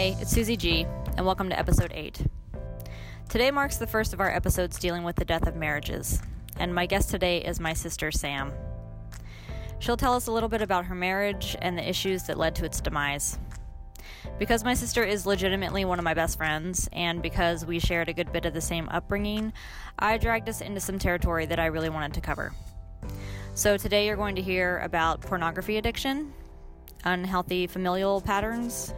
Hey, it's Susie G, and welcome to episode 8. Today marks the first of our episodes dealing with the death of marriages, and my guest today is my sister Sam. She'll tell us a little bit about her marriage and the issues that led to its demise. Because my sister is legitimately one of my best friends, and because we shared a good bit of the same upbringing, I dragged us into some territory that I really wanted to cover. So today you're going to hear about pornography addiction, unhealthy familial patterns,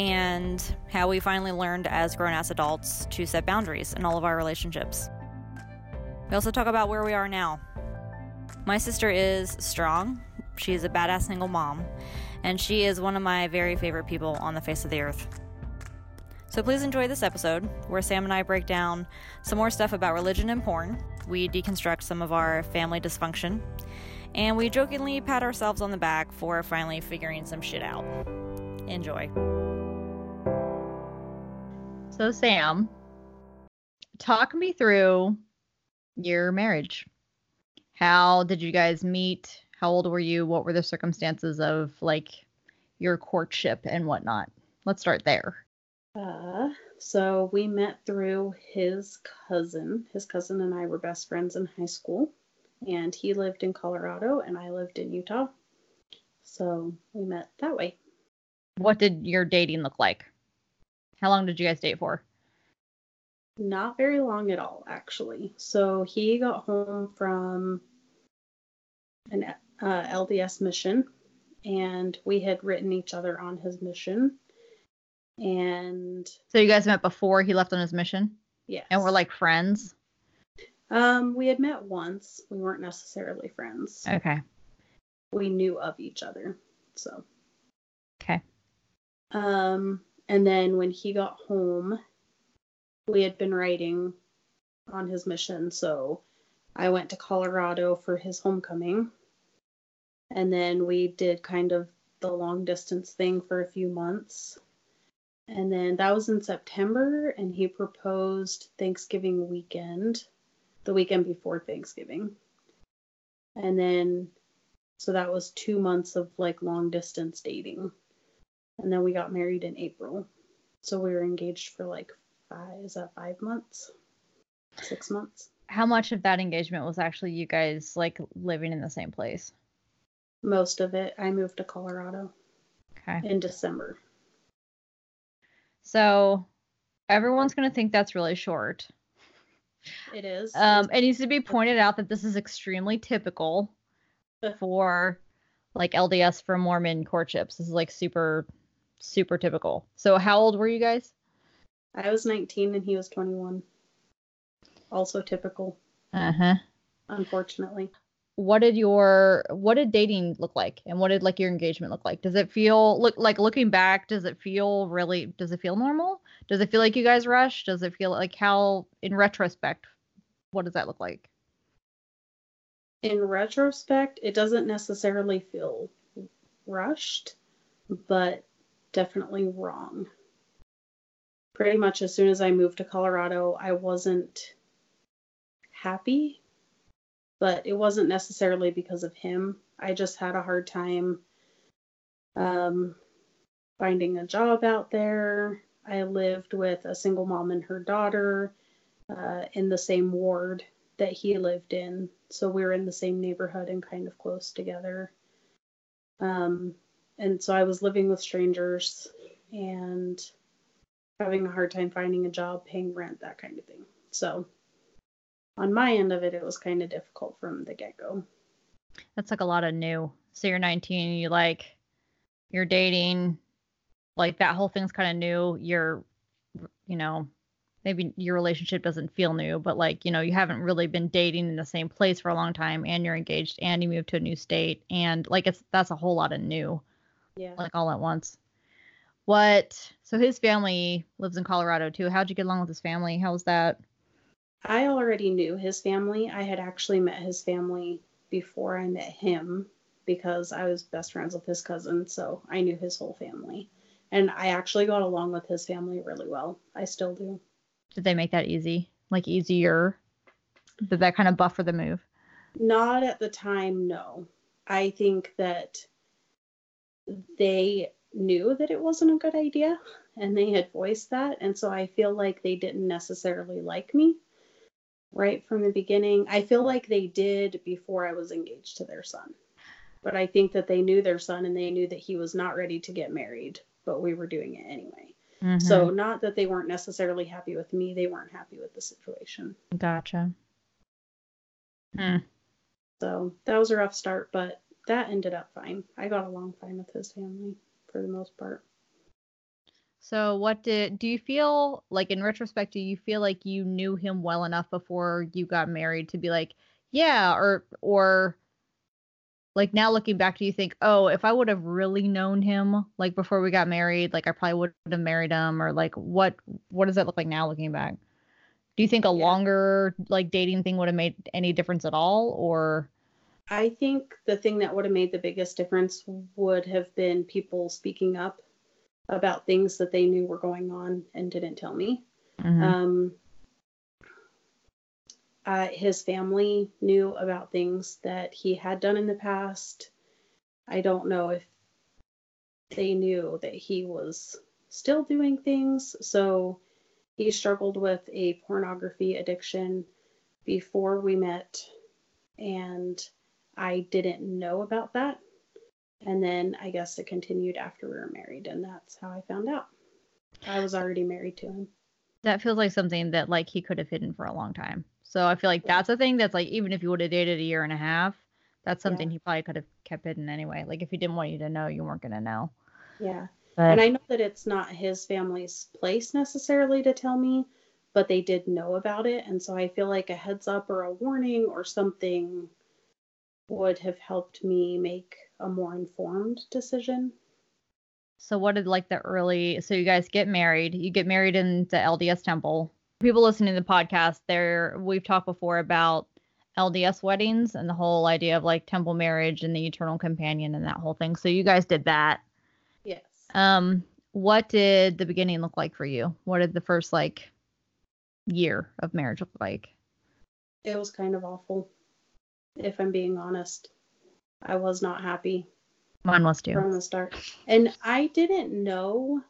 and how we finally learned as grown ass adults to set boundaries in all of our relationships. We also talk about where we are now. My sister is strong, she's a badass single mom, and she is one of my very favorite people on the face of the earth. So please enjoy this episode where Sam and I break down some more stuff about religion and porn. We deconstruct some of our family dysfunction, and we jokingly pat ourselves on the back for finally figuring some shit out. Enjoy. So, Sam, talk me through your marriage. How did you guys meet? How old were you? What were the circumstances of like your courtship and whatnot? Let's start there. Uh, so we met through his cousin. His cousin and I were best friends in high school, and he lived in Colorado and I lived in Utah. So we met that way. What did your dating look like? How long did you guys date for? Not very long at all, actually. So he got home from an uh, LDS mission, and we had written each other on his mission. And So you guys met before he left on his mission? yes, And we're like friends? um, we had met once. We weren't necessarily friends. Okay. We knew of each other. So, Okay. um, and then when he got home, we had been writing on his mission. So I went to Colorado for his homecoming. And then we did kind of the long distance thing for a few months. And then that was in September, and he proposed Thanksgiving weekend, the weekend before Thanksgiving. And then, so that was two months of like long distance dating. And then we got married in April. So we were engaged for like five, is that five months? Six months? How much of that engagement was actually you guys like living in the same place? Most of it. I moved to Colorado Okay. in December. So everyone's going to think that's really short. It is. Um, it needs to be pointed out that this is extremely typical for like LDS for Mormon courtships. This is like super, super typical. So how old were you guys? I was 19 and he was 21. Also typical, Uh huh. unfortunately. What did your what did dating look like, and what did like your engagement look like? Does it feel look like looking back? Does it feel really? Does it feel normal? Does it feel like you guys rushed? Does it feel like how in retrospect? What does that look like? In retrospect, it doesn't necessarily feel rushed, but definitely wrong. Pretty much as soon as I moved to Colorado, I wasn't happy, but it wasn't necessarily because of him. I just had a hard time um, finding a job out there. I lived with a single mom and her daughter uh, in the same ward that he lived in. So we were in the same neighborhood and kind of close together. Um, and so I was living with strangers and having a hard time finding a job, paying rent, that kind of thing. So on my end of it, it was kind of difficult from the get go. That's like a lot of new. So you're 19, you like you're dating, like that whole thing's kind of new. You're, you know, maybe your relationship doesn't feel new, but like you know, you haven't really been dating in the same place for a long time, and you're engaged, and you moved to a new state, and like it's that's a whole lot of new, Yeah. like all at once. What? So his family lives in Colorado too. How'd you get along with his family? How was that? I already knew his family. I had actually met his family before I met him because I was best friends with his cousin, so I knew his whole family. And I actually got along with his family really well. I still do. Did they make that easy? Like easier? Did that kind of buffer the move? Not at the time, no. I think that they knew that it wasn't a good idea and they had voiced that. And so I feel like they didn't necessarily like me right from the beginning. I feel like they did before I was engaged to their son. But I think that they knew their son and they knew that he was not ready to get married, but we were doing it anyway. Mm-hmm. So, not that they weren't necessarily happy with me, they weren't happy with the situation. gotcha. Hmm. So, that was a rough start, but that ended up fine. I got along fine with his family for the most part. So what did do you feel like in retrospect do you feel like you knew him well enough before you got married to be like, yeah, or or like now looking back do you think, "Oh, if I would have really known him like before we got married, like I probably would have married him or like what what does that look like now looking back?" Do you think a Yeah. longer like dating thing would have made any difference at all or I think the thing that would have made the biggest difference would have been people speaking up about things that they knew were going on and didn't tell me. Mhm. Um, uh, his family knew about things that he had done in the past. I don't know if they knew that he was still doing things. So he struggled with a pornography addiction before we met, and I didn't know about that. And then I guess it continued after we were married, and that's how I found out. I was already married to him. that feels like something that like he could have hidden for a long time. So I feel like Yeah. that's a thing that's like even if you would have dated a year and a half, that's Yeah. something he probably could have kept hidden anyway. Like if he didn't want you to know, you weren't gonna know. Yeah. But And I know that it's not his family's place necessarily to tell me, but they did know about it. And so I feel like a heads up or a warning or something would have helped me make a more informed decision. so what did like the early so you guys get married, you get married in the LDS temple. People listening to the podcast, there we've talked before about LDS weddings and the whole idea of like temple marriage and the eternal companion and that whole thing. So you guys did that. Yes. Um, what did the beginning look like for you? What did the first like year of marriage look like? It was kind of awful, if I'm being honest. I was not happy Mine was too. from the start. And I didn't know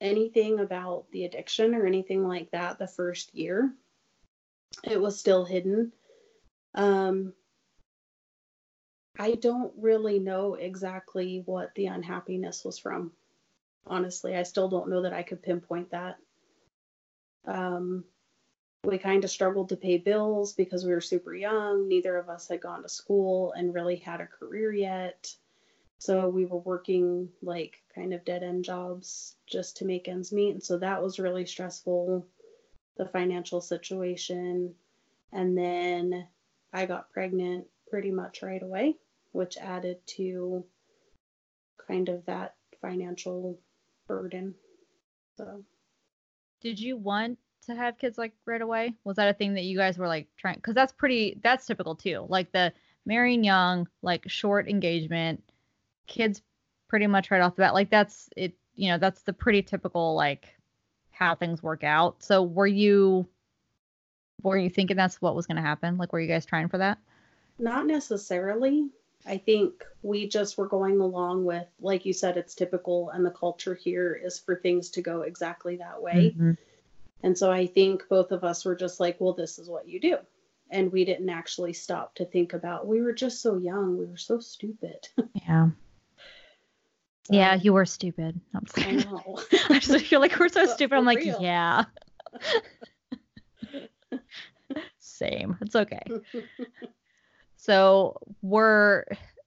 anything about the addiction or anything like that the first year. It was still hidden. Um, I don't really know exactly what the unhappiness was from. Honestly, I still don't know that I could pinpoint that. Um, we kind of struggled to pay bills because we were super young. Neither of us had gone to school and really had a career yet. So we were working like kind of dead end jobs just to make ends meet. And so that was really stressful, the financial situation. And then I got pregnant pretty much right away, which added to kind of that financial burden. So Did you want to have kids like right away? Was that a thing that you guys were like trying? Because that's pretty. That's typical too. Like the marrying young, like short engagement, kids pretty much right off the bat. Like that's it. You know, that's the pretty typical like how things work out. So were you were you thinking that's what was going to happen? Like were you guys trying for that? Not necessarily. I think we just were going along with, like you said, it's typical, and the culture here is for things to go exactly that way. Mhm. And so I think both of us were just like, well, this is what you do. And we didn't actually stop to think about, we were just so young. We were so stupid. Yeah. So, Yeah, you were stupid. I'm just I know. I just feel like we're so But stupid. I'm like, real. yeah. Same. It's okay. So we're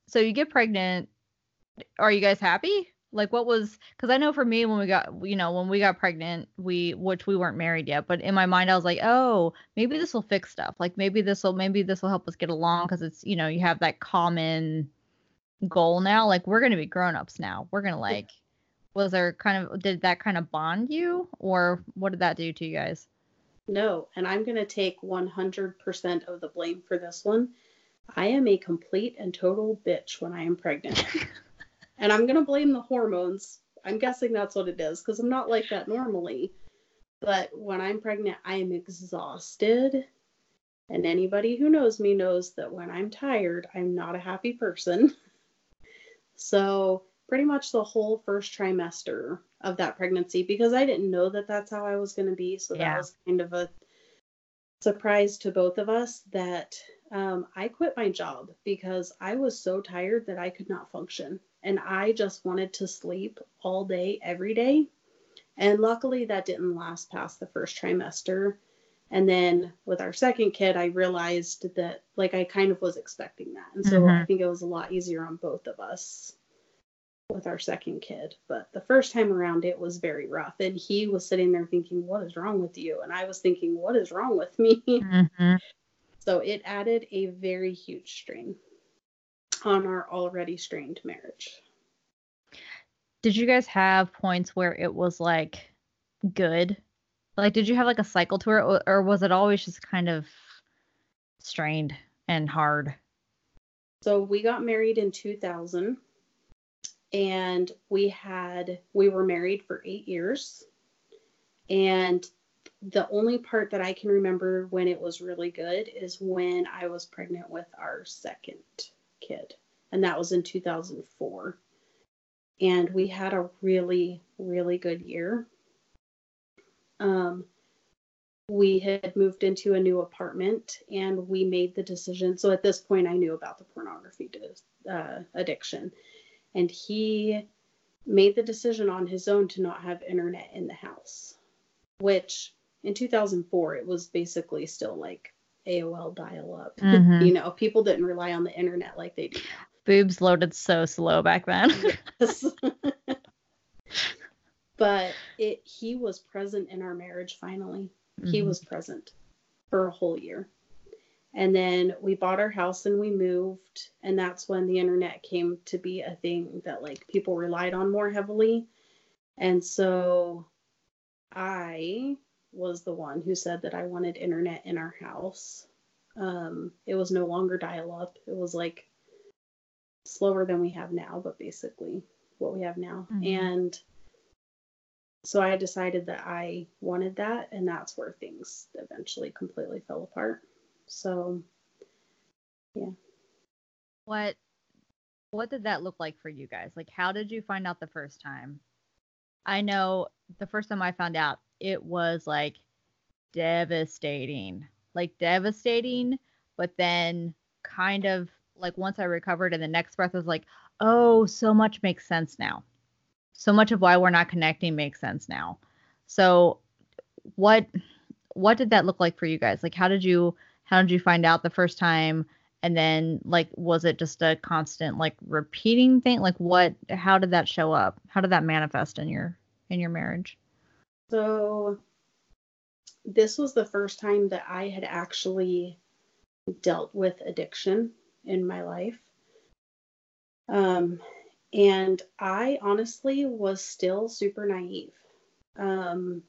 so you get pregnant. Are you guys happy? Like what was because I know for me when we got you know when we got pregnant we which we weren't married yet but in my mind I was like oh maybe this will fix stuff. Like maybe this will maybe this will help us get along because it's you know you have that common goal now. Like we're gonna be grown-ups now. We're gonna like was there kind of did that kind of bond you or what did that do to you guys? No, and I'm going to take 100% of the blame for this one. I am a complete and total bitch when I am pregnant. and I'm going to blame the hormones. I'm guessing that's what it is because I'm not like that normally. But when I'm pregnant, I am exhausted. And anybody who knows me knows that when I'm tired, I'm not a happy person. so pretty much the whole first trimester of that pregnancy because I didn't know that that's how I was going to be. So Yeah. that was kind of a surprise to both of us that um, I quit my job because I was so tired that I could not function. And I just wanted to sleep all day, every day. And luckily, that didn't last past the first trimester. And then with our second kid, I realized that, like, I kind of was expecting that. And so I Mhm. think it was a lot easier on both of us with our second kid. But the first time around, it was very rough. And he was sitting there thinking, What is wrong with you? And I was thinking, What is wrong with me? hmm So it added a very huge strain on our already strained marriage. Did you guys have points where it was like good? Like, did you have like a cycle to it, or, was it always just kind of strained and hard? So we got married in 2000 and we had we were married for 8 years. And the only part that I can remember when it was really good is when I was pregnant with our second kid. And that was in 2004. And we had a really really good year. Um we had moved into a new apartment and we made the decision. So at this point, I knew about the pornography uh, addiction. And he made the decision on his own to not have internet in the house, which in 2004, it was basically still like AOL dial up. Mhm. you know, people didn't rely on the internet like they do Boobs loaded so slow back then. but it, he was present in our marriage finally. he Mhm. was present for a whole year. And then we bought our house and we moved. And that's when the internet came to be a thing that like people relied on more heavily. And so I was the one who said that I wanted internet in our house. Um, it was no longer dial up, it was like slower than we have now, but basically what we have now. Mhm. And so I decided that I wanted that, and that's where things eventually completely fell apart. So, yeah. What what did that look like for you guys? Like how did you find out the first time? I know the first time I found out it was like devastating. Like devastating, but then kind of like once I recovered and the next breath was like, "Oh, so much makes sense now." So much of why we're not connecting makes sense now. So what what did that look like for you guys? Like how did you how did you find out the first time? and then like was it just a constant like repeating thing like what how did that show up how did that manifest in your in your marriage so this was the first time that I had actually dealt with addiction in my life. Um, and I honestly was still super naive. Um,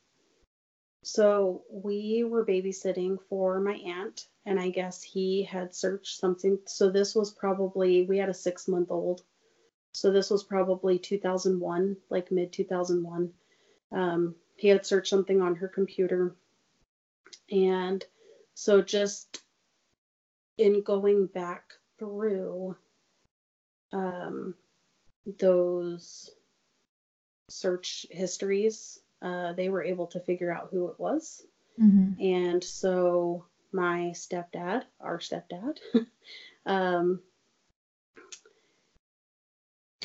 so we were babysitting for my aunt, and I guess he had searched something. So this was probably, we had a six month old. So this was probably 2001, like mid 2001. Um, he had searched something on her computer. And so just in going back through um, those search histories, uh, they were able to figure out who it was. mm-hmm. And so my stepdad, our stepdad, um,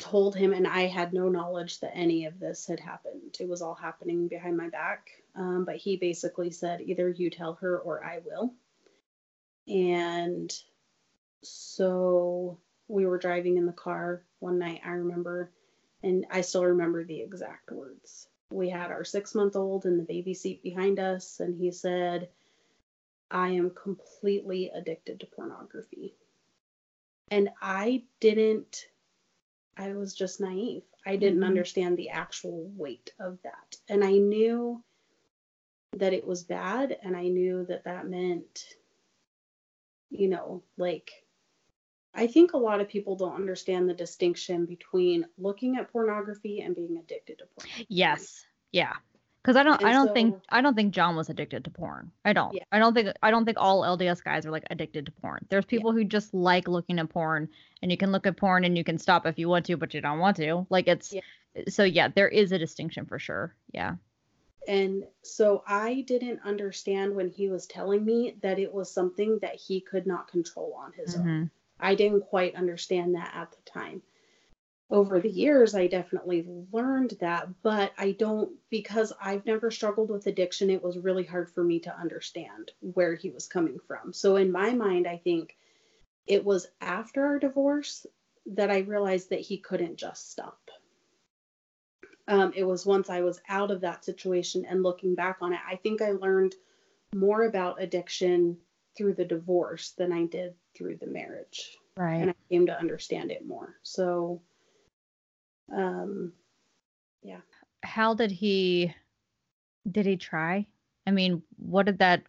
told him, and I had no knowledge that any of this had happened. It was all happening behind my back. Um, but he basically said, either you tell her or I will. And so we were driving in the car one night, I remember, and I still remember the exact words. We had our six month old in the baby seat behind us, and he said, I am completely addicted to pornography. And I didn't, I was just naive. I didn't Mhm. understand the actual weight of that. And I knew that it was bad, and I knew that that meant, you know, like, I think a lot of people don't understand the distinction between looking at pornography and being addicted to pornography. yes yeah Because I don't, And I don't think, I don't think John was addicted to porn. I don't. Yeah. I don't think, I don't think all LDS guys are like addicted to porn. There's people who just like looking at porn, and you can look at porn and you can stop if you want to, but you don't want to. Like it's, Yeah. so yeah, there is a distinction for sure. Yeah. And so I didn't understand when he was telling me that it was something that he could not control on his own. Mhm. I didn't quite understand that at the time. Over the years, I definitely learned that, but I don't, because I've never struggled with addiction, it was really hard for me to understand where he was coming from. So, in my mind, I think it was after our divorce that I realized that he couldn't just stop. Um, it was once I was out of that situation and looking back on it, I think I learned more about addiction through the divorce than I did through the marriage. Right. And I came to understand it more. So, um, yeah. how did he did he try? I mean what did that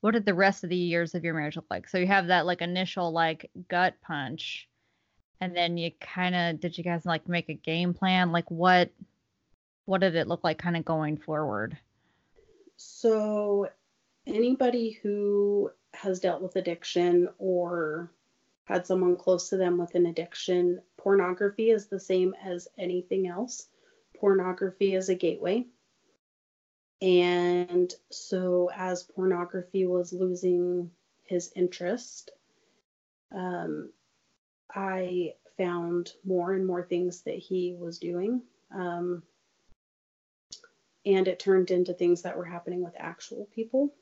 what did the rest of the years of your marriage look like? So you have that like initial like gut punch and then you kind of did you guys like make a game plan? Like what what did it look like kind of going forward? So anybody who has dealt with addiction or had someone close to them with an addiction, pornography is the same as anything else. Pornography is a gateway. And so, as pornography was losing his interest, um, I found more and more things that he was doing. Um, and it turned into things that were happening with actual people.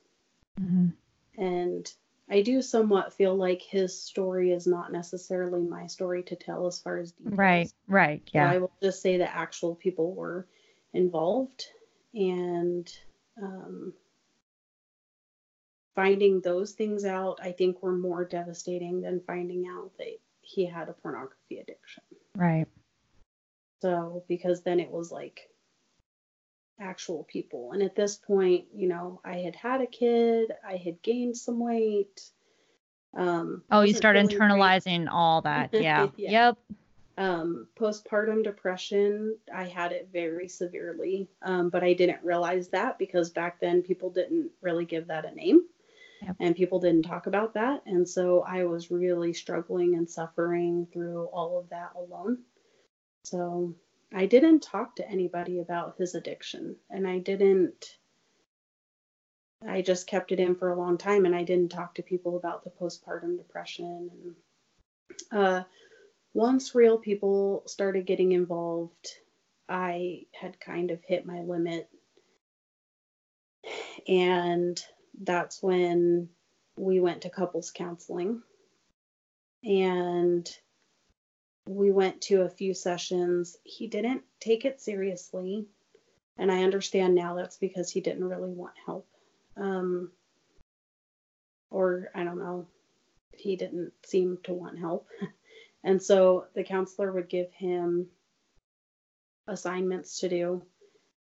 And I do somewhat feel like his story is not necessarily my story to tell as far as details. right right So yeah I will just say that actual people were involved and um, finding those things out, I think, were more devastating than finding out that he had a pornography addiction. right So, because then it was like actual people. And at this point, you know, I had had a kid, I had gained some weight. Um, oh you start great. internalizing all that yeah Yeah. yep Um, postpartum depression, I had it very severely, um, but I didn't realize that because back then people didn't really give that a name Yep. and people didn't talk about that. And so I was really struggling and suffering through all of that alone. So I didn't talk to anybody about his addiction and I didn't. I just kept it in for a long time and I didn't talk to people about the postpartum depression and uh once real people started getting involved, I had kind of hit my limit. And that's when we went to couples counseling. And we went to a few sessions. He didn't take it seriously. And I understand now that's because he didn't really want help. Um, or I don't know, he didn't seem to want help. And so the counselor would give him assignments to do,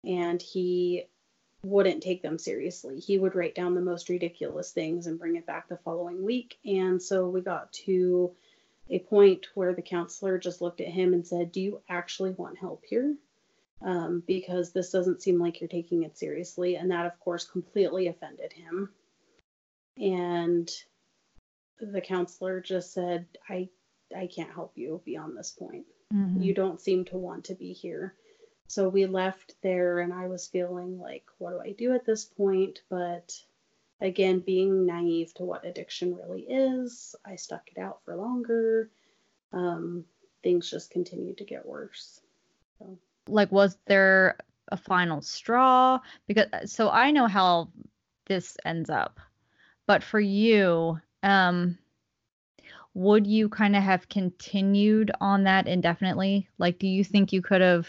and he wouldn't take them seriously. He would write down the most ridiculous things and bring it back the following week. And so we got to a point where the counselor just looked at him and said, Do you actually want help here? Um, because this doesn't seem like you're taking it seriously. And that, of course, completely offended him. And the counselor just said, I I can't help you beyond this point. Mhm. You don't seem to want to be here. So we left there, and I was feeling like, what do I do at this point? But again, being naive to what addiction really is, I stuck it out for longer. Um, things just continued to get worse. like was there a final straw? Because so i know how this ends up. But for you um would you kind of have continued on that indefinitely? Like do you think you could have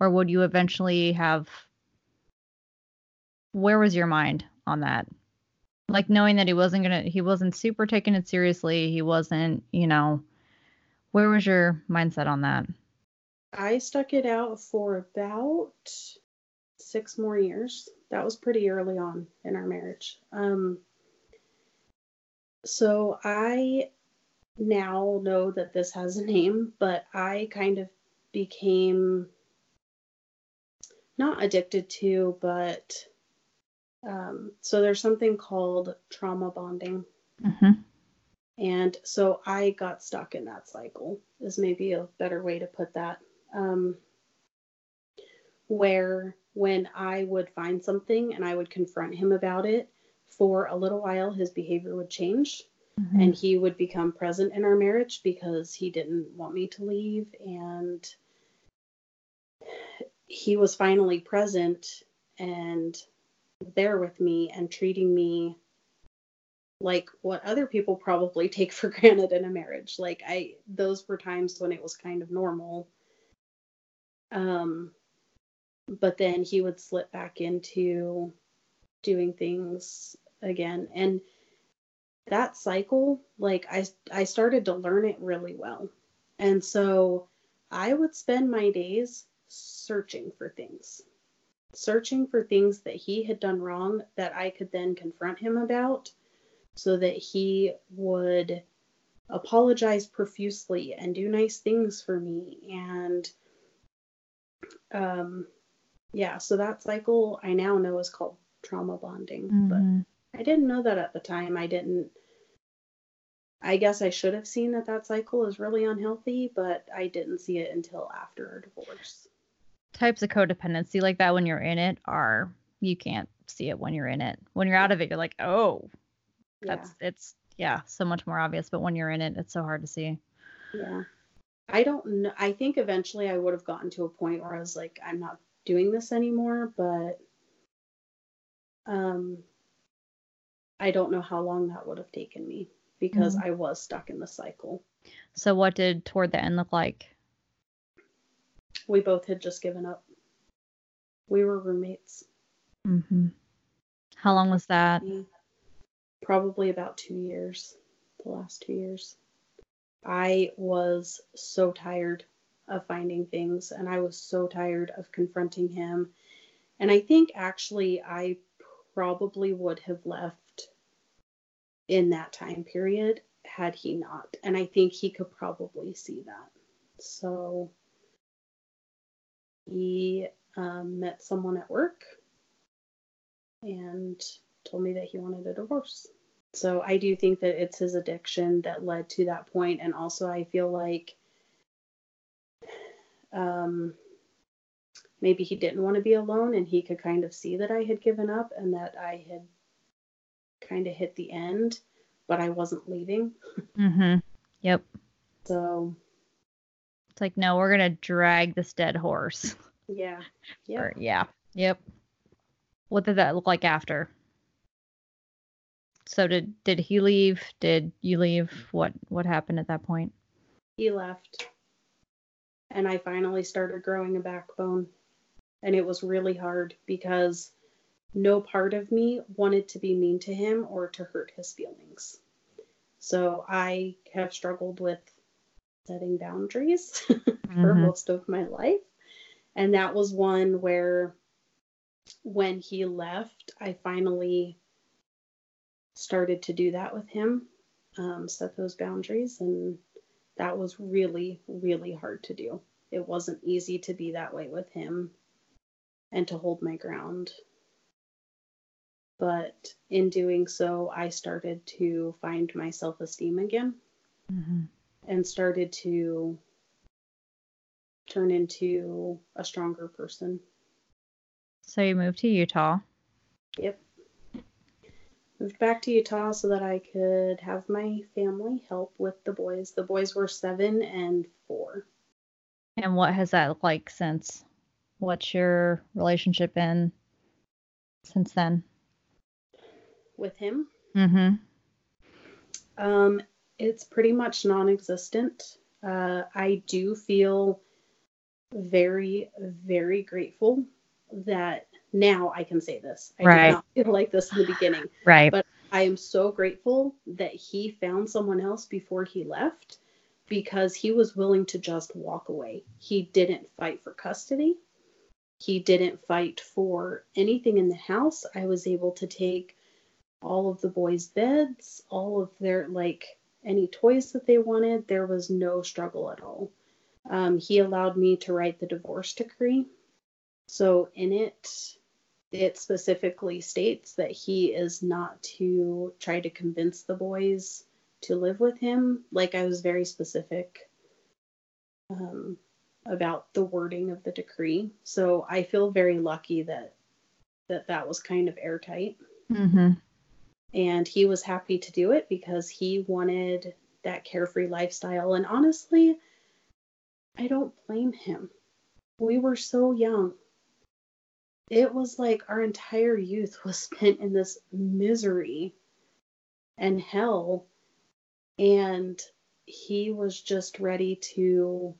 or would you eventually have where was your mind on that like knowing that he wasn't gonna he wasn't super taking it seriously he wasn't you know where was your mindset on that I stuck it out for about six more years. That was pretty early on in our marriage. Um, so I now know that this has a name, but I kind of became not addicted to, but um, so there's something called trauma bonding. Mm-hmm. And so I got stuck in that cycle, is maybe a better way to put that. Um, where when I would find something and I would confront him about it, for a little while his behavior would change Mm-hmm. and he would become present in our marriage because he didn't want me to leave and he was finally present and there with me and treating me like what other people probably take for granted in a marriage. Like i those were times when it was kind of normal. Um but then he would slip back into doing things again. And that cycle like i i started to learn it really well. And so i would spend my days searching for things searching for things that he had done wrong that i could then confront him about so that he would apologize profusely and do nice things for me and um yeah so that cycle i now know is called trauma bonding but Mm-hmm. I didn't know that at the time. I didn't. I guess I should have seen that that cycle is really unhealthy, but I didn't see it until after our divorce. Types of codependency like that when you're in it are you can't see it when you're in it. When you're out of it, you're like, oh, that's it's yeah, so much more obvious. But when you're in it, it's so hard to see. yeah, yeah. I don't know. I think eventually I would have gotten to a point where I was like, I'm not doing this anymore, but um, I don't know how long that would have taken me because Mhm. I was stuck in the cycle. So what did toward the end look like? We both had just given up. We were roommates. Mm-hmm. How long was that? probably about two years, the last two years. I was so tired of finding things and I was so tired of confronting him. And I think actually I probably would have left in that time period had he not. And I think he could probably see that. So he um, met someone at work and told me that he wanted a divorce. So I do think that it's his addiction that led to that point, and also I feel like um, maybe he didn't want to be alone, and he could kind of see that I had given up and that I had kind of hit the end, but I wasn't leaving. Mm-hmm. Yep. So It's like, no, we're gonna drag this dead horse. yeah, yeah. Or- yeah. Yep. What did that look like after? So did did he leave? Did you leave? What what happened at that point? he left and i finally started growing a backbone and it was really hard because no part of me wanted to be mean to him or to hurt his feelings so i have struggled with setting boundaries for Mhm. most of my life and that was one where when he left i finally started to do that with him um, set those boundaries and that was really, really hard to do. It wasn't easy to be that way with him and to hold my ground. But in doing so, I started to find my self esteem again Mm-hmm. And started to turn into a stronger person. So you moved to Utah. Yep. Moved back to Utah so that I could have my family help with the boys. The boys were seven and four. And what has that looked like since? What's your relationship been since then? With him, Mm-hmm. Um, it's pretty much non-existent. Uh, I do feel very, very grateful that now I can say this. I Right. did not feel like this in the beginning. Right. But I am so grateful that he found someone else before he left because he was willing to just walk away. He didn't fight for custody. He didn't fight for anything in the house. I was able to take all of the boys' beds, all of their like any toys that they wanted. There was no struggle at all. Um, he allowed me to write the divorce decree So in it, it specifically states that he is not to try to convince the boys to live with him. Like I was very specific um, about the wording of the decree. So I feel very lucky that that that was kind of airtight. Mm-hmm. And he was happy to do it because he wanted that carefree lifestyle. And honestly, I don't blame him. We were so young. It was like our entire youth was spent in this misery and hell. And he was just ready to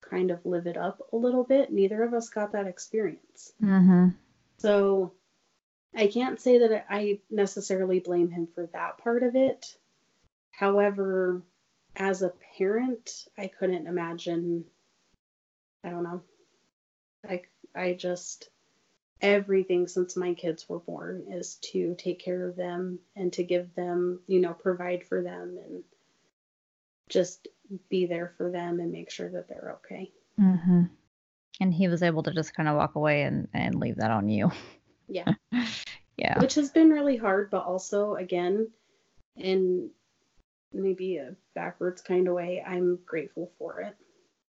kind of live it up a little bit. Neither of us got that experience. Mm-hmm. So I can't say that I necessarily blame him for that part of it. However, as a parent, I couldn't imagine. I don't know. I I just everything since my kids were born is to take care of them and to give them, you know, provide for them and just be there for them and make sure that they're okay. Mm-hmm. And he was able to just kind of walk away and and leave that on you. Yeah. yeah. Which has been really hard, but also again, in maybe a backwards kind of way, I'm grateful for it.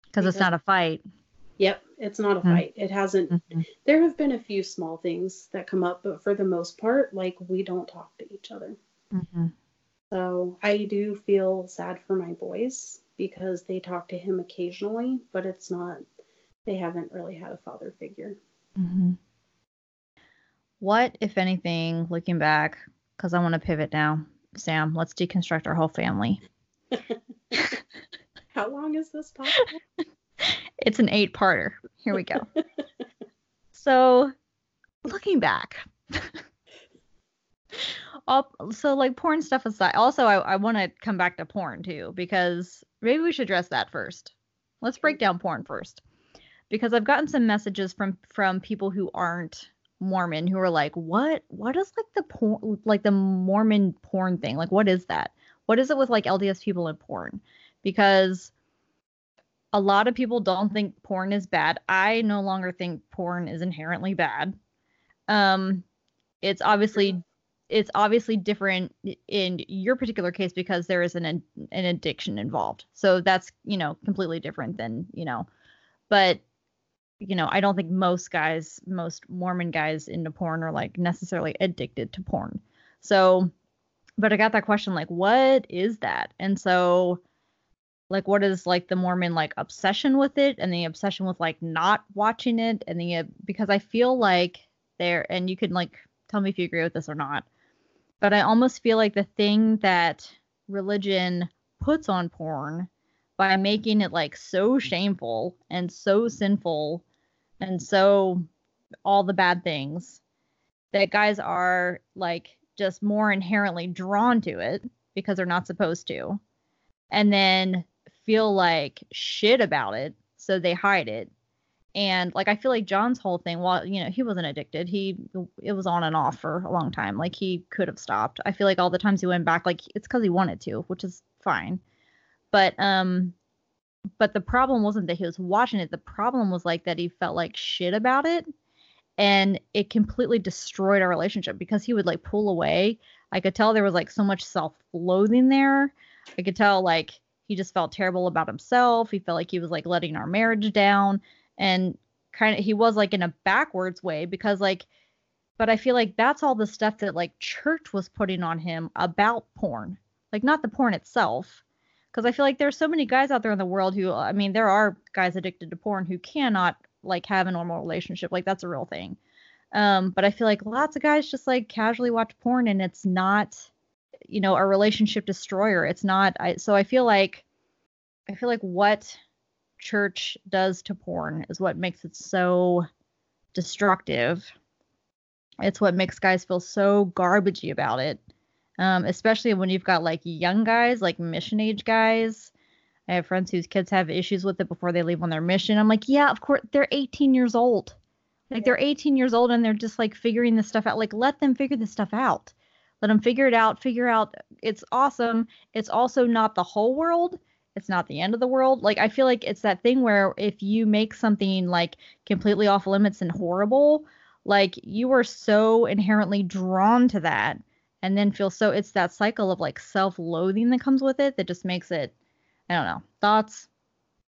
Because it's not a fight. Yep, it's not a Mm. fight. It hasn't. Mhm. There have been a few small things that come up, but for the most part, like we don't talk to each other. Mm-hmm. So I do feel sad for my boys because they talk to him occasionally, but it's not. They haven't really had a father figure. What, if anything, looking back, because I want to pivot now, Sam, let's deconstruct our whole family. How long is this possible? It's an eight parter. Here we go. so, looking back, all, so like porn stuff aside, also, I, I want to come back to porn too, because maybe we should address that first. Let's break down porn first. Because I've gotten some messages from from people who aren't Mormon who are like, "What? What is like the porn, like the Mormon porn thing? Like, what is that? What is it with like LDS people and porn?" Because a lot of people don't think porn is bad. I no longer think porn is inherently bad. Um, it's obviously it's obviously different in your particular case because there is an an addiction involved. So that's you know completely different than you know, but you know I don't think most guys, most Mormon guys into porn are like necessarily addicted to porn. So, but I got that question like, what is that? And so like what is like the mormon like obsession with it and the obsession with like not watching it and the uh, because i feel like there and you can like tell me if you agree with this or not but i almost feel like the thing that religion puts on porn by making it like so shameful and so sinful and so all the bad things that guys are like just more inherently drawn to it because they're not supposed to and then feel like shit about it so they hide it. And like i feel like john's whole thing while you know he wasn't addicted he it was on and off for a long time like he could have stopped. I feel like all the times he went back like it's because he wanted to which is fine. But um but the problem wasn't that he was watching it the problem was like that he felt like shit about it and it completely destroyed our relationship because he would like pull away i could tell there was like so much self-loathing there i could tell like he just felt terrible about himself. He felt like he was like letting our marriage down and kind of he was like in a backwards way because like but I feel like that's all the stuff that like church was putting on him about porn. Like not the porn itself because I feel like there's so many guys out there in the world who I mean there are guys addicted to porn who cannot like have a normal relationship. Like that's a real thing. Um but I feel like lots of guys just like casually watch porn and it's not you know a relationship destroyer it's not i so i feel like i feel like what church does to porn is what makes it so destructive it's what makes guys feel so garbagey about it um, especially when you've got like young guys like mission age guys. I have friends whose kids have issues with it before they leave on their mission. I'm like yeah of course they're 18 years old. Like they're 18 years old and they're just like figuring this stuff out. Like let them figure this stuff out. Let them figure it out figure out it's awesome. It's also not the whole world. It's not the end of the world. Like I feel like it's that thing where if you make something like completely off limits and horrible, like you are so inherently drawn to that and then feel so it's that cycle of like self-loathing that comes with it that just makes it I don't know. Thoughts?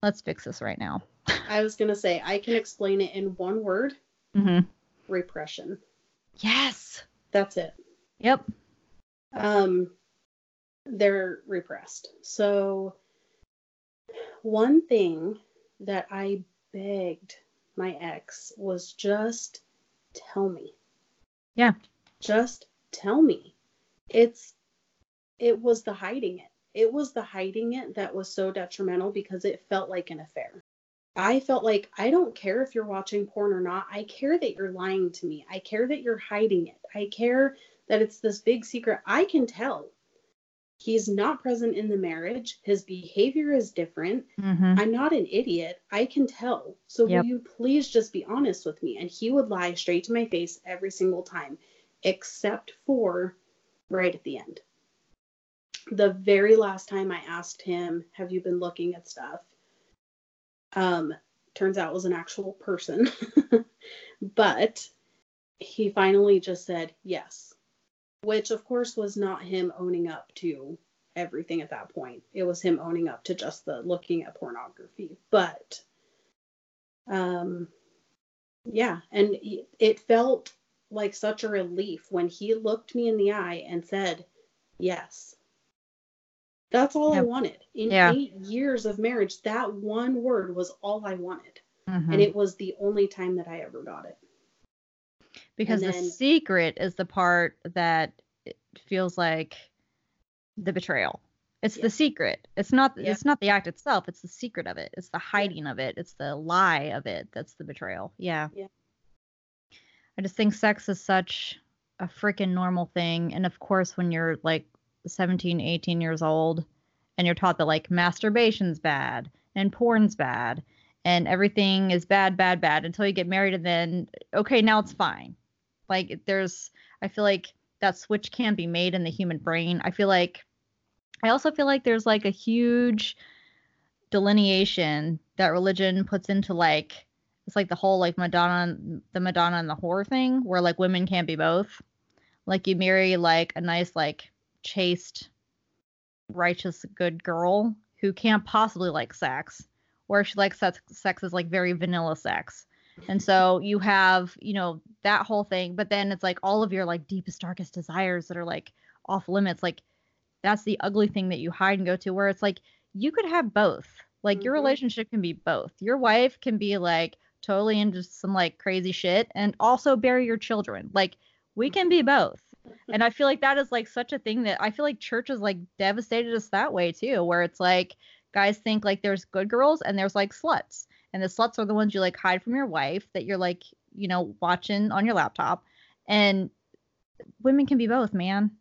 Let's fix this right now. I was going to say, I can explain it in one word Mm-hmm. repression. Yes. That's it. Yep. Um, they're repressed. So, one thing that I begged my ex was just tell me. Yeah. Just tell me. It's, it was the hiding it. It was the hiding it that was so detrimental because it felt like an affair. I felt like I don't care if you're watching porn or not. I care that you're lying to me. I care that you're hiding it. I care that it's this big secret. I can tell. He's not present in the marriage. His behavior is different. Mm-hmm. I'm not an idiot. I can tell. So Yep. will you please just be honest with me? And he would lie straight to my face every single time, except for right at the end. The very last time I asked him, Have you been looking at stuff? Um, turns out it was an actual person. but he finally just said yes, which of course was not him owning up to everything at that point. It was him owning up to just the looking at pornography. But um yeah, and it felt like such a relief when he looked me in the eye and said, "Yes." That's all I wanted. In Yeah. 8 years of marriage, that one word was all I wanted. Mhm. And it was the only time that I ever got it. because and the secret is the part that feels like the betrayal. It's Yeah. the secret. It's not Yeah. it's not the act itself, it's the secret of it. It's the hiding of it. It's the lie of it that's the betrayal. Yeah. Yeah. I just think sex is such a freaking normal thing and of course when you're like 17, 18 years old and you're taught that like masturbation's bad and porn's bad and everything is bad bad bad until you get married and then okay, now it's fine. Like there's I feel like that switch can be made in the human brain. I feel like I also feel like there's like a huge delineation that religion puts into like it's like the whole like Madonna the Madonna and the whore thing where like women can't be both. Like you marry like a nice like chaste righteous good girl who can't possibly like sex or she likes sex sex is like very vanilla sex. And so you have, you know, that whole thing, but then it's like all of your like deepest, darkest desires that are like off limits. Like that's the ugly thing that you hide and go to where it's like you could have both. Like your Mhm. relationship can be both. Your wife can be like totally into some like crazy shit and also bury your children. Like we can be both. And I feel like that is like such a thing that I feel like churches like devastated us that way too, where it's like guys think like there's good girls and there's like sluts. And the sluts are the ones you like hide from your wife that you're like, you know, watching on your laptop. And women can be both, man.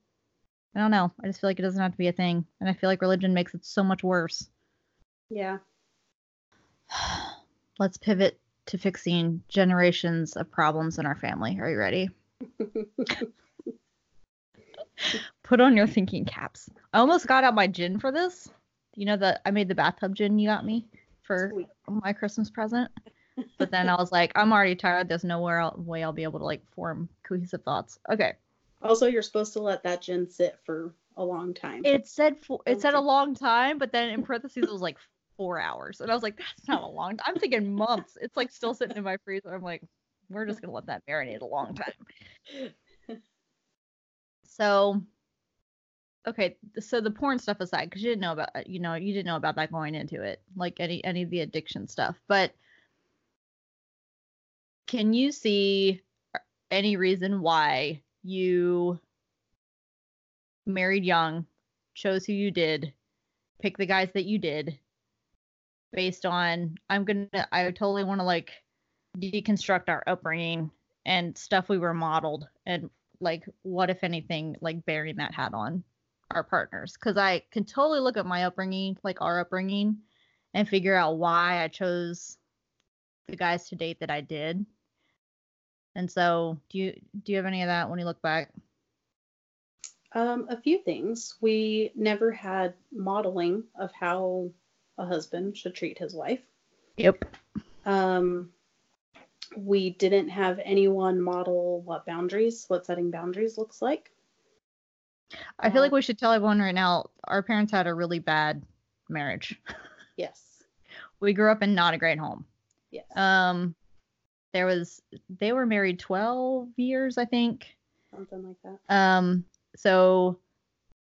I don't know. I just feel like it doesn't have to be a thing. And I feel like religion makes it so much worse. Yeah. Let's pivot to fixing generations of problems in our family. Are you ready? Put on your thinking caps. I almost got out my gin for this. You know that I made the bathtub gin you got me for Sweet. my Christmas present. But then I was like, I'm already tired. There's nowhere el- way I'll be able to like form cohesive thoughts. Okay. Also, you're supposed to let that gin sit for a long time. It said for, it said a long time, but then in parentheses it was like four hours, and I was like, that's not a long. Time. I'm thinking months. It's like still sitting in my freezer. I'm like, we're just gonna let that marinate a long time. So, okay, so the porn stuff aside, because you didn't know about uh, you know you didn't know about that going into it, like any any of the addiction stuff, but can you see uh, any reason why you married young, chose who you did, pick the guys that you did, based on I'm gonna I totally want to like deconstruct our upbringing and stuff we were modeled and like what if anything like bearing that hat on our partners because I can totally look at my upbringing like our upbringing and figure out why I chose the guys to date that I did. And so, do you do you have any of that when you look back? Um, a few things. We never had modeling of how a husband should treat his wife. Yep. Um, we didn't have anyone model what boundaries, what setting boundaries looks like. I feel Uh, like we should tell everyone right now our parents had a really bad marriage. Yes. We grew up in not a great home. Yes. Um there was they were married 12 years, I think. Something like that. Um so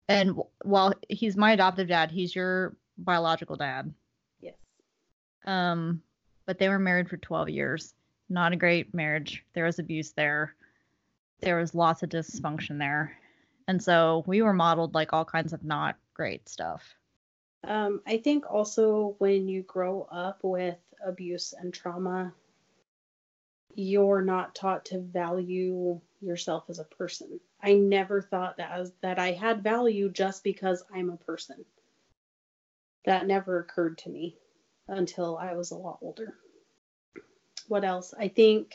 and w- while he's my adoptive dad, he's your biological dad. Yes. Um but they were married for 12 years. Not a great marriage. There was abuse there. There was lots of dysfunction there. And so we were modeled like all kinds of not great stuff. Um, I think also when you grow up with abuse and trauma, you're not taught to value yourself as a person. I never thought that as that I had value just because I'm a person. That never occurred to me until I was a lot older. What else? I think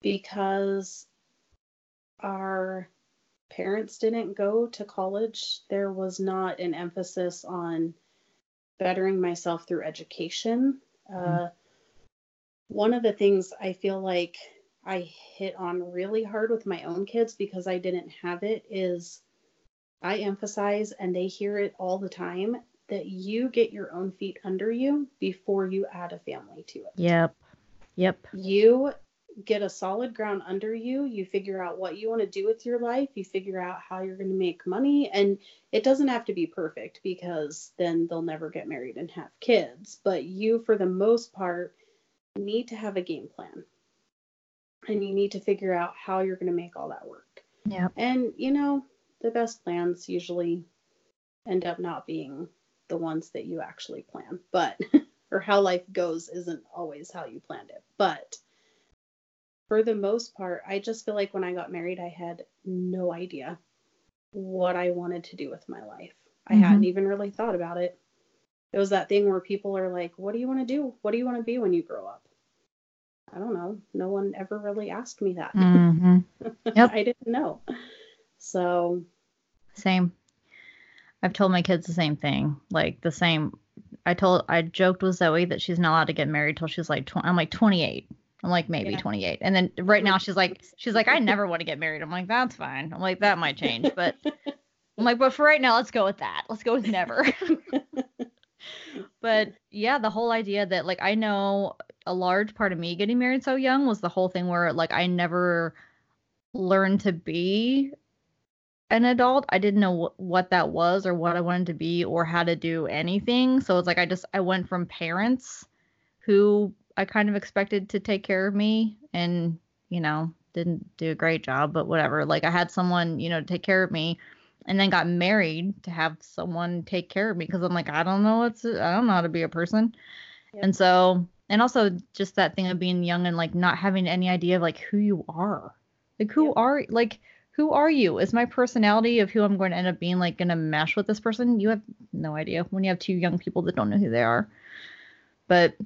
because our parents didn't go to college, there was not an emphasis on bettering myself through education. Uh, one of the things I feel like I hit on really hard with my own kids because I didn't have it is I emphasize, and they hear it all the time, that you get your own feet under you before you add a family to it. Yep. Yep. you get a solid ground under you. You figure out what you want to do with your life. You figure out how you're going to make money. And it doesn't have to be perfect because then they'll never get married and have kids. But you for the most part need to have a game plan. And you need to figure out how you're going to make all that work. Yep. and you know the best plans usually end up not being the ones that you actually plan but or how life goes isn't always how you planned it. But for the most part i just feel like when i got married i had no idea what i wanted to do with my life. I Mhm. hadn't even really thought about it. It was that thing where people are like what do you want to do? What do you want to be when you grow up? I don't know. No one ever really asked me that. Hmm Yep. i didn't know. So Same. I've told my kids the same thing. Like the same. I told I joked with Zoe that she's not allowed to get married till she's like 20. I'm like 28. I'm like maybe Yeah. 28. And then right now she's like she's like I never want to get married. I'm like that's fine. I'm like that might change, but I'm like but for right now let's go with that. Let's go with never. but yeah, the whole idea that like I know a large part of me getting married so young was the whole thing where like I never learned to be an adult. I didn't know wh- what that was or what I wanted to be or how to do anything. So it's like I just I went from parents who I kind of expected to take care of me and, you know, didn't do a great job, but whatever. Like I had someone, you know, take care of me and then got married to have someone take care of me because I'm like, I don't know what's I don't know how to be a person. Yep. And so and also just that thing of being young and like not having any idea of like who you are. Like who Yep. are like who are you? Is my personality of who I'm going to end up being like going to mesh with this person? You have no idea when you have two young people that don't know who they are. But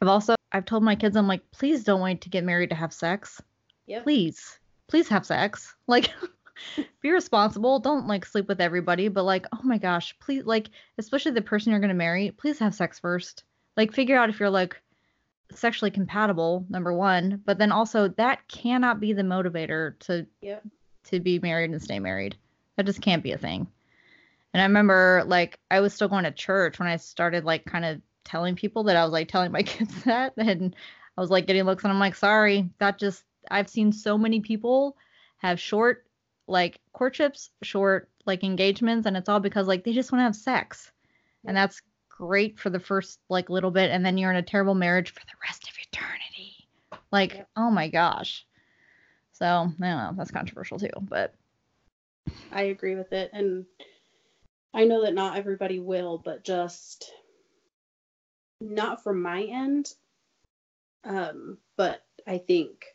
I've also I've told my kids I'm like, please don't wait to get married to have sex. Yep. Please, please have sex. Like, be responsible. Don't like sleep with everybody. But like, oh my gosh, please, like, especially the person you're going to marry, please have sex first. Like, figure out if you're like sexually compatible. Number one, but then also that cannot be the motivator to Yep. To be married and stay married. That just can't be a thing. And I remember like I was still going to church when I started like kind of telling people that I was like telling my kids that and I was like getting looks and I'm like sorry, that just I've seen so many people have short like courtships, short like engagements and it's all because like they just want to have sex. And that's great for the first like little bit and then you're in a terrible marriage for the rest of eternity. Like, Yep. oh my gosh. So, I don't know, that's controversial too, but I agree with it. And I know that not everybody will, but just not from my end. Um, but I think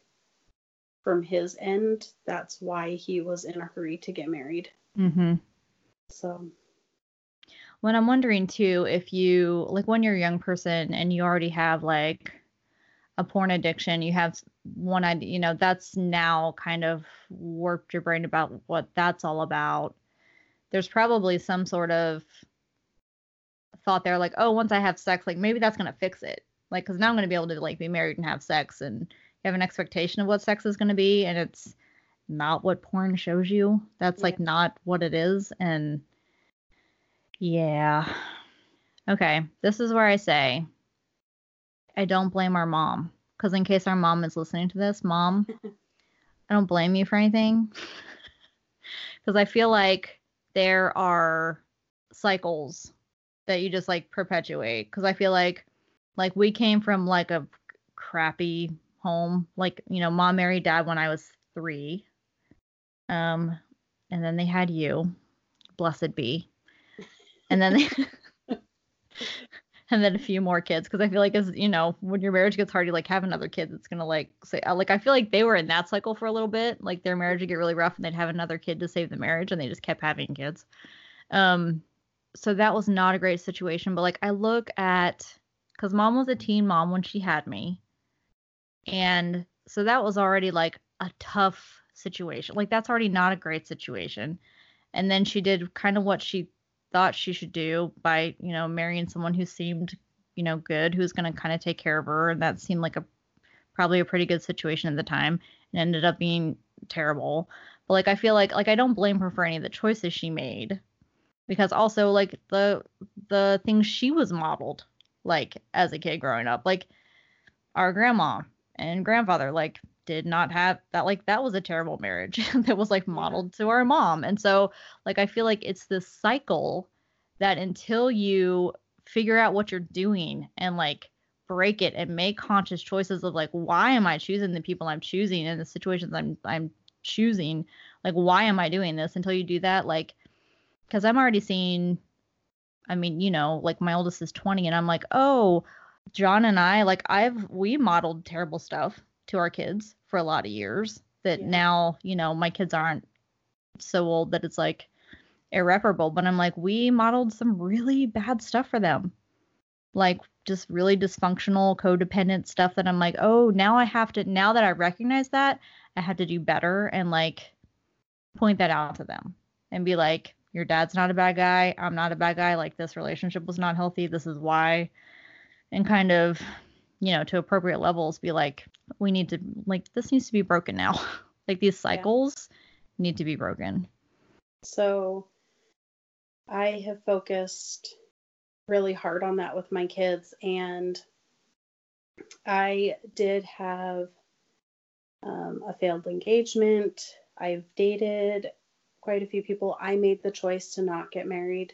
from his end, that's why he was in a hurry to get married. mm-hmm. So, when I'm wondering too, if you like when you're a young person and you already have like a porn addiction, you have one idea, you know, that's now kind of warped your brain about what that's all about. There's probably some sort of thought they're like, oh, once I have sex, like maybe that's gonna fix it. Like, cause now I'm gonna be able to like be married and have sex, and you have an expectation of what sex is gonna be, and it's not what porn shows you. That's Yeah. like not what it is, and yeah. Okay, this is where I say I don't blame our mom, cause in case our mom is listening to this, mom, I don't blame you for anything, because I feel like there are cycles that you just like perpetuate. Because i feel like like we came from like a crappy home. Like you know mom married dad when i was three. Um and then they had you. Blessed be. And then they and then a few more kids because i feel like as you know when your marriage gets hard you like have another kid that's gonna like say uh, like i feel like they were in that cycle for a little bit like their marriage would get really rough and they'd have another kid to save the marriage and they just kept having kids. Um so that was not a great situation but like i look at because mom was a teen mom when she had me. And so that was already like a tough situation like that's already not a great situation. And then she did kind of what she thought she should do by you know marrying someone who seemed you know good who's going to kind of take care of her and that seemed like a probably a pretty good situation at the time and ended up being terrible. But like i feel like like i don't blame her for any of the choices she made because also like the the things she was modeled like as a kid growing up like our grandma and grandfather like did not have that like that was a terrible marriage that was like modeled to our mom. And so like i feel like it's this cycle that until you figure out what you're doing and like break it and make conscious choices of like why am i choosing the people i'm choosing and the situations i'm i'm choosing like why am i doing this? Until you do that like because i'm already seeing i mean you know like my oldest is 20 and i'm like oh john and i like i've we modeled terrible stuff to our kids for a lot of years that Yeah. now you know my kids aren't so old that it's like irreparable but i'm like we modeled some really bad stuff for them like just really dysfunctional codependent stuff that i'm like oh now i have to now that i recognize that i have to do better and like point that out to them and be like your dad's not a bad guy i'm not a bad guy like this relationship was not healthy this is why and kind of you know to appropriate levels be like we need to like this needs to be broken now like these cycles need to be broken So I have focused really hard on that with my kids, and I did have um, a failed engagement. I've dated quite a few people. I made the choice to not get married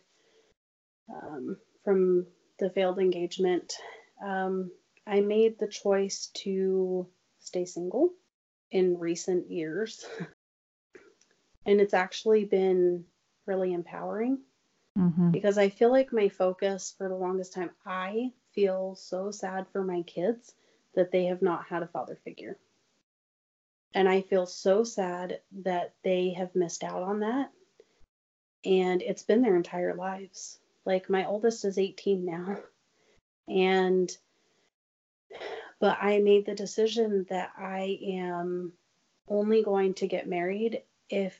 um, from the failed engagement. Um, I made the choice to stay single in recent years. and it's actually been really empowering mm-hmm. because I feel like my focus for the longest time, I feel so sad for my kids that they have not had a father figure. And I feel so sad that they have missed out on that. And it's been their entire lives. Like my oldest is 18 now. And, but I made the decision that I am only going to get married if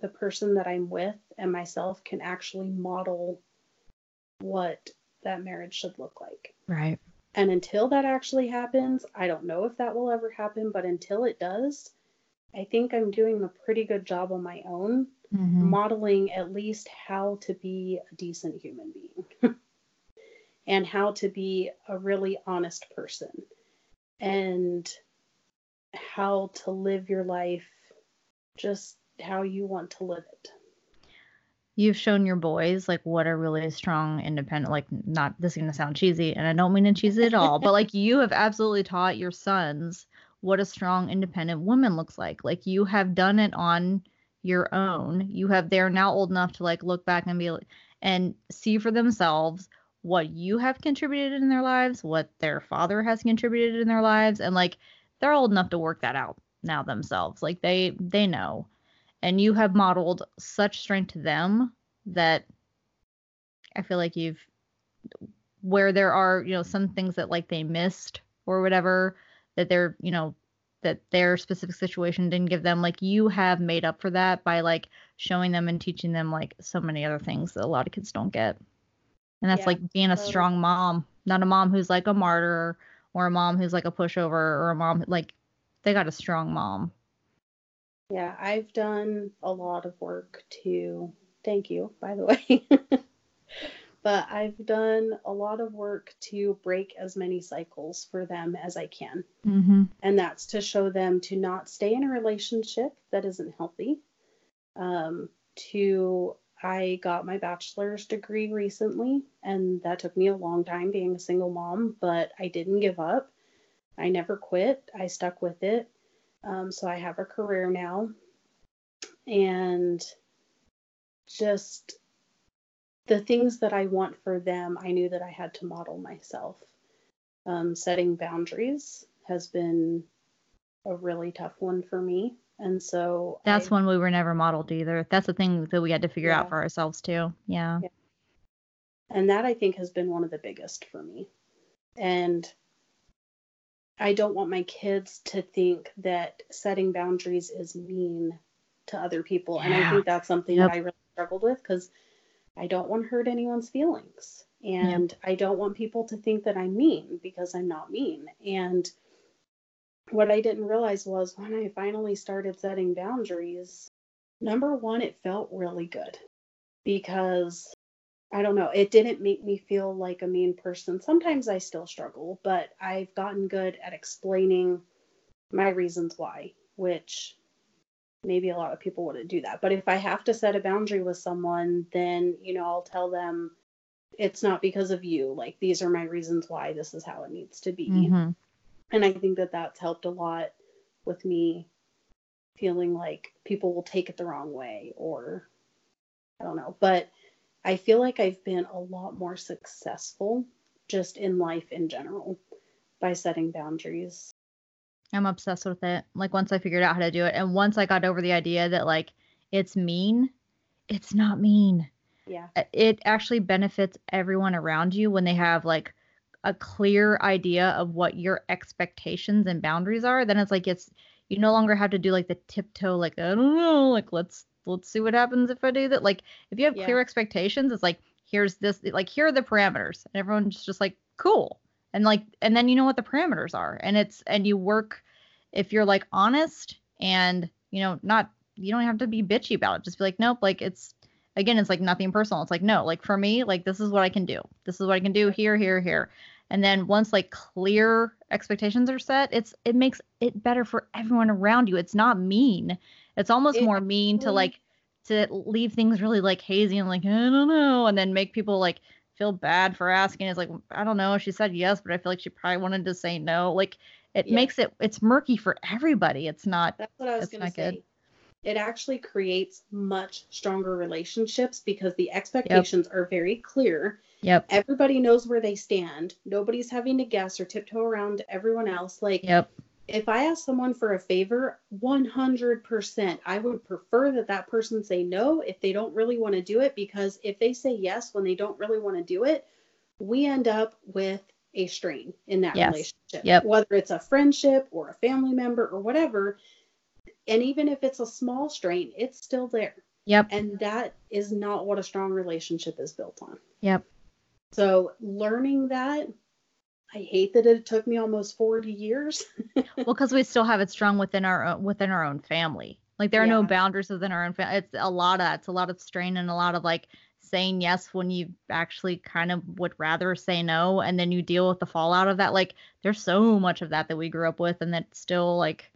the person that I'm with and myself can actually model what that marriage should look like. right And until that actually happens, I don't know if that will ever happen, but until it does, I think I'm doing a pretty good job on my own, mm-hmm. modeling at least how to be a decent human being and how to be a really honest person and how to live your life just how you want to live it. you've shown your boys like what a really strong independent like not this is gonna sound cheesy and i don't mean to cheesy at all but like you have absolutely taught your sons what a strong independent woman looks like like you have done it on your own you have they're now old enough to like look back and be like and see for themselves what you have contributed in their lives what their father has contributed in their lives and like they're old enough to work that out now themselves like they they know and you have modeled such strength to them that I feel like you've where there are, you know, some things that like they missed or whatever that they're, you know, that their specific situation didn't give them like you have made up for that by like showing them and teaching them like so many other things that a lot of kids don't get. And that's Yeah, like being a strong mom, not a mom who's like a martyr or a mom who's like a pushover or a mom like they got a strong mom. Yeah, I've done a lot of work to thank you, by the way. but I've done a lot of work to break as many cycles for them as I can. Mm-hmm. And that's to show them to not stay in a relationship that isn't healthy. Um, to I got my bachelor's degree recently, and that took me a long time being a single mom, but I didn't give up. I never quit. I stuck with it. Um, so I have a career now. And just the things that I want for them, I knew that I had to model myself. Um, setting boundaries has been a really tough one for me. And so That's I, one we were never modeled either. That's the thing that we had to figure out for ourselves too. Yeah. Yeah. and that I think has been one of the biggest for me. And I don't want my kids to think that setting boundaries is mean to other people. And I think that's something Yep. that I really struggled with because I don't want to hurt anyone's feelings. And I don't want people to think that I'm mean because I'm not mean. And what I didn't realize was when I finally started setting boundaries, number one, it felt really good because I don't know, it didn't make me feel like a mean person. Sometimes I still struggle, but I've gotten good at explaining my reasons why, which maybe a lot of people wouldn't do that. But if I have to set a boundary with someone, then, you know, I'll tell them it's not because of you. Like, these are my reasons why this is how it needs to be. Mm-hmm. And I think that that's helped a lot with me feeling like people will take it the wrong way or I don't know. But I feel like I've been a lot more successful just in life in general by setting boundaries. I'm obsessed with it. Like once I figured out how to do it, and once I got over the idea that like it's mean, it's not mean. Yeah. Uh, It actually benefits everyone around you when they have like a clear idea of what your expectations and boundaries are. Then it's like it's you no longer have to do like the tiptoe, like I don't know, like let's let's see what happens if I do that. Like if you have Yeah. clear expectations, it's like here's this, like here are the parameters, and everyone's just like cool, and like and then you know what the parameters are, and it's and you work if you're like honest and you know not you don't have to be bitchy about it. Just be like nope, like it's again it's like nothing personal. It's like no, like for me, like this is what I can do. This is what I can do here, here, here. And then once like clear expectations are set, it's it makes it better for everyone around you. It's not mean. It's almost It more mean to like to leave things really like hazy and like I don't know, and then make people like feel bad for asking. It's like I don't know. She said yes, but I feel like she probably wanted to say no. Like it Yeah. makes it it's murky for everybody. It's not. That's what I was going to not say. good. It actually creates much stronger relationships because the expectations are very clear. Yep. Everybody knows where they stand. Nobody's having to guess or tiptoe around everyone else. Like, Yep. if I ask someone for a favor, 100%, I would prefer that that person say no if they don't really want to do it because if they say yes when they don't really want to do it, we end up with a strain in that Yes. relationship. Yep. Whether it's a friendship or a family member or whatever. And even if it's a small strain, it's still there. Yep. And that is not what a strong relationship is built on. Yep. So learning that, I hate that it took me almost 40 years. well, because we still have it strong within our own, within our own family. Like there are no boundaries within our own family. It's a lot of. It's a lot of strain and a lot of like saying yes when you actually kind of would rather say no, and then you deal with the fallout of that. Like there's so much of that that we grew up with, and that still like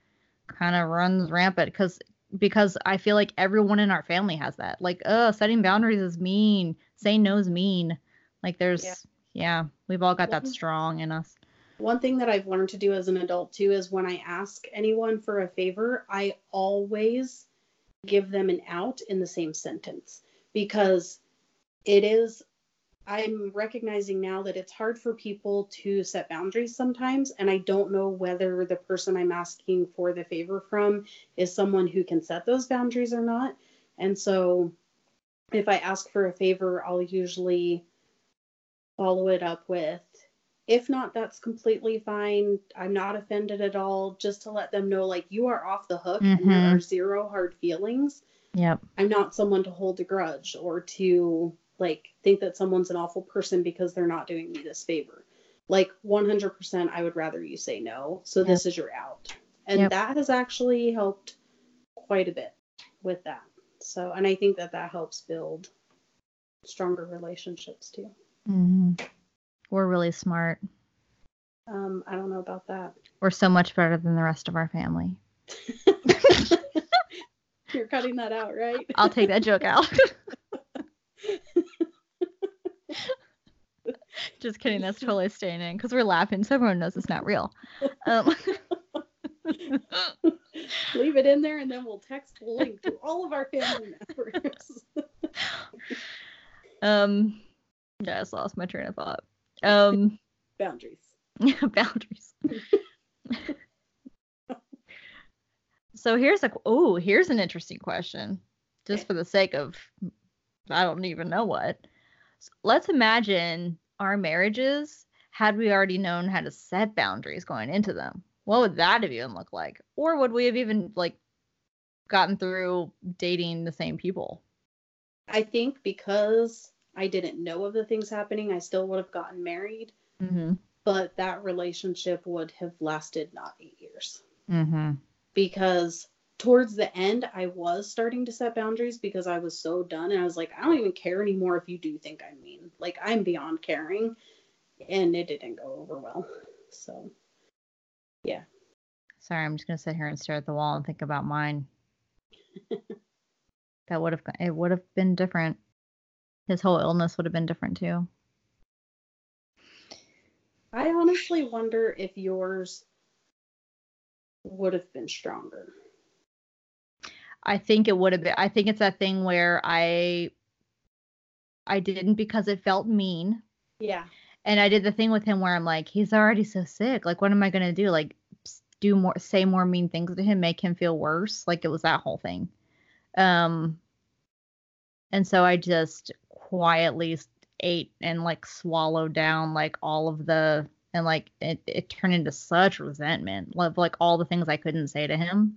kind of runs rampant because because I feel like everyone in our family has that. Like, uh, setting boundaries is mean. Saying no is mean. Like there's Yeah. yeah, we've all got that Mhm. strong in us. One thing that I've learned to do as an adult too is when I ask anyone for a favor, I always give them an out in the same sentence because it is I'm recognizing now that it's hard for people to set boundaries sometimes and I don't know whether the person I'm asking for the favor from is someone who can set those boundaries or not. And so if I ask for a favor, I'll usually follow it up with if not that's completely fine i'm not offended at all just to let them know like you are off the hook and there Mhm. are zero hard feelings Yep. i'm not someone to hold a grudge or to like think that someone's an awful person because they're not doing me this favor. Like 100% I would rather you say no. So Yep. this is your out. And Yep. that has actually helped quite a bit with that. So and I think that that helps build stronger relationships too. hmm We're really smart. Um I don't know about that. We're so much better than the rest of our family. You're cutting that out, right? I'll take that joke out. Just kidding. That's totally staying in because we're laughing, so everyone knows it's not real. Um, Leave it in there and then we'll text the link to all of our family members. um, yeah, I just lost my train of thought. Um, Boundaries. boundaries. so here's a oh, here's an interesting question, just for the sake of I don't even know what. S- Let's imagine our marriages had we already known how to set boundaries going into them. What would that have even looked like? Or would we have even like gotten through dating the same people? I think because I didn't know of the things happening, I still would have gotten married, Mm-hmm. but that relationship would have lasted not eight years. Mm-hmm. Because towards the end, I was starting to set boundaries because I was so done. And I was like, I don't even care anymore if you do think I'm mean. Like, I'm beyond caring. And it didn't go over well. So, yeah. Sorry, I'm just gonna sit here and stare at the wall and think about mine. that would have it would have been different. His whole illness would have been different too. I honestly wonder if yours would have been stronger. I think it would have been. I think it's that thing where I I didn't because it felt mean, Yeah. and I did the thing with him where I'm like, he's already so sick. Like, what am I gonna do? Like, do more, say more mean things to him, make him feel worse. Like it was that whole thing. Um, and so I just quietly ate and like swallowed down like all of the and like it, it turned into such resentment of like all the things I couldn't say to him.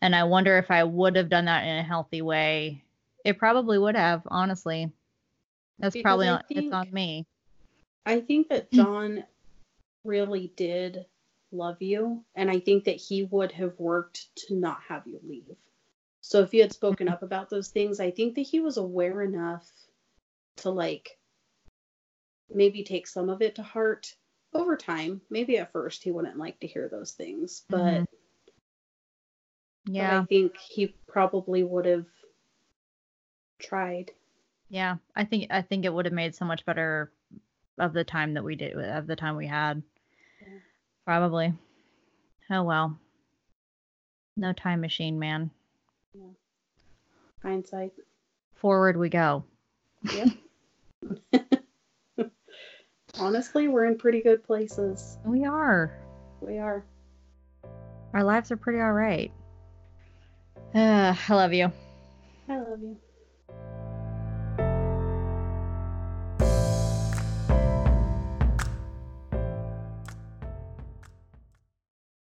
And I wonder if I would have done that in a healthy way. It probably would have, honestly. That's Because probably on, it's on me. I think that John really did love you, and I think that he would have worked to not have you leave. So if you had spoken up about those things, I think that he was aware enough to like maybe take some of it to heart over time. Maybe at first he wouldn't like to hear those things, but, Mhm. but Yeah. I think he probably would have tried. Yeah, I think I think it would have made so much better of the time that we did of the time we had. Yeah. Probably. Oh well. No time machine, man. Hindsight. Forward we go. Honestly, we're in pretty good places. We are. We are. Our lives are pretty all right. Uh, I love you. I love you.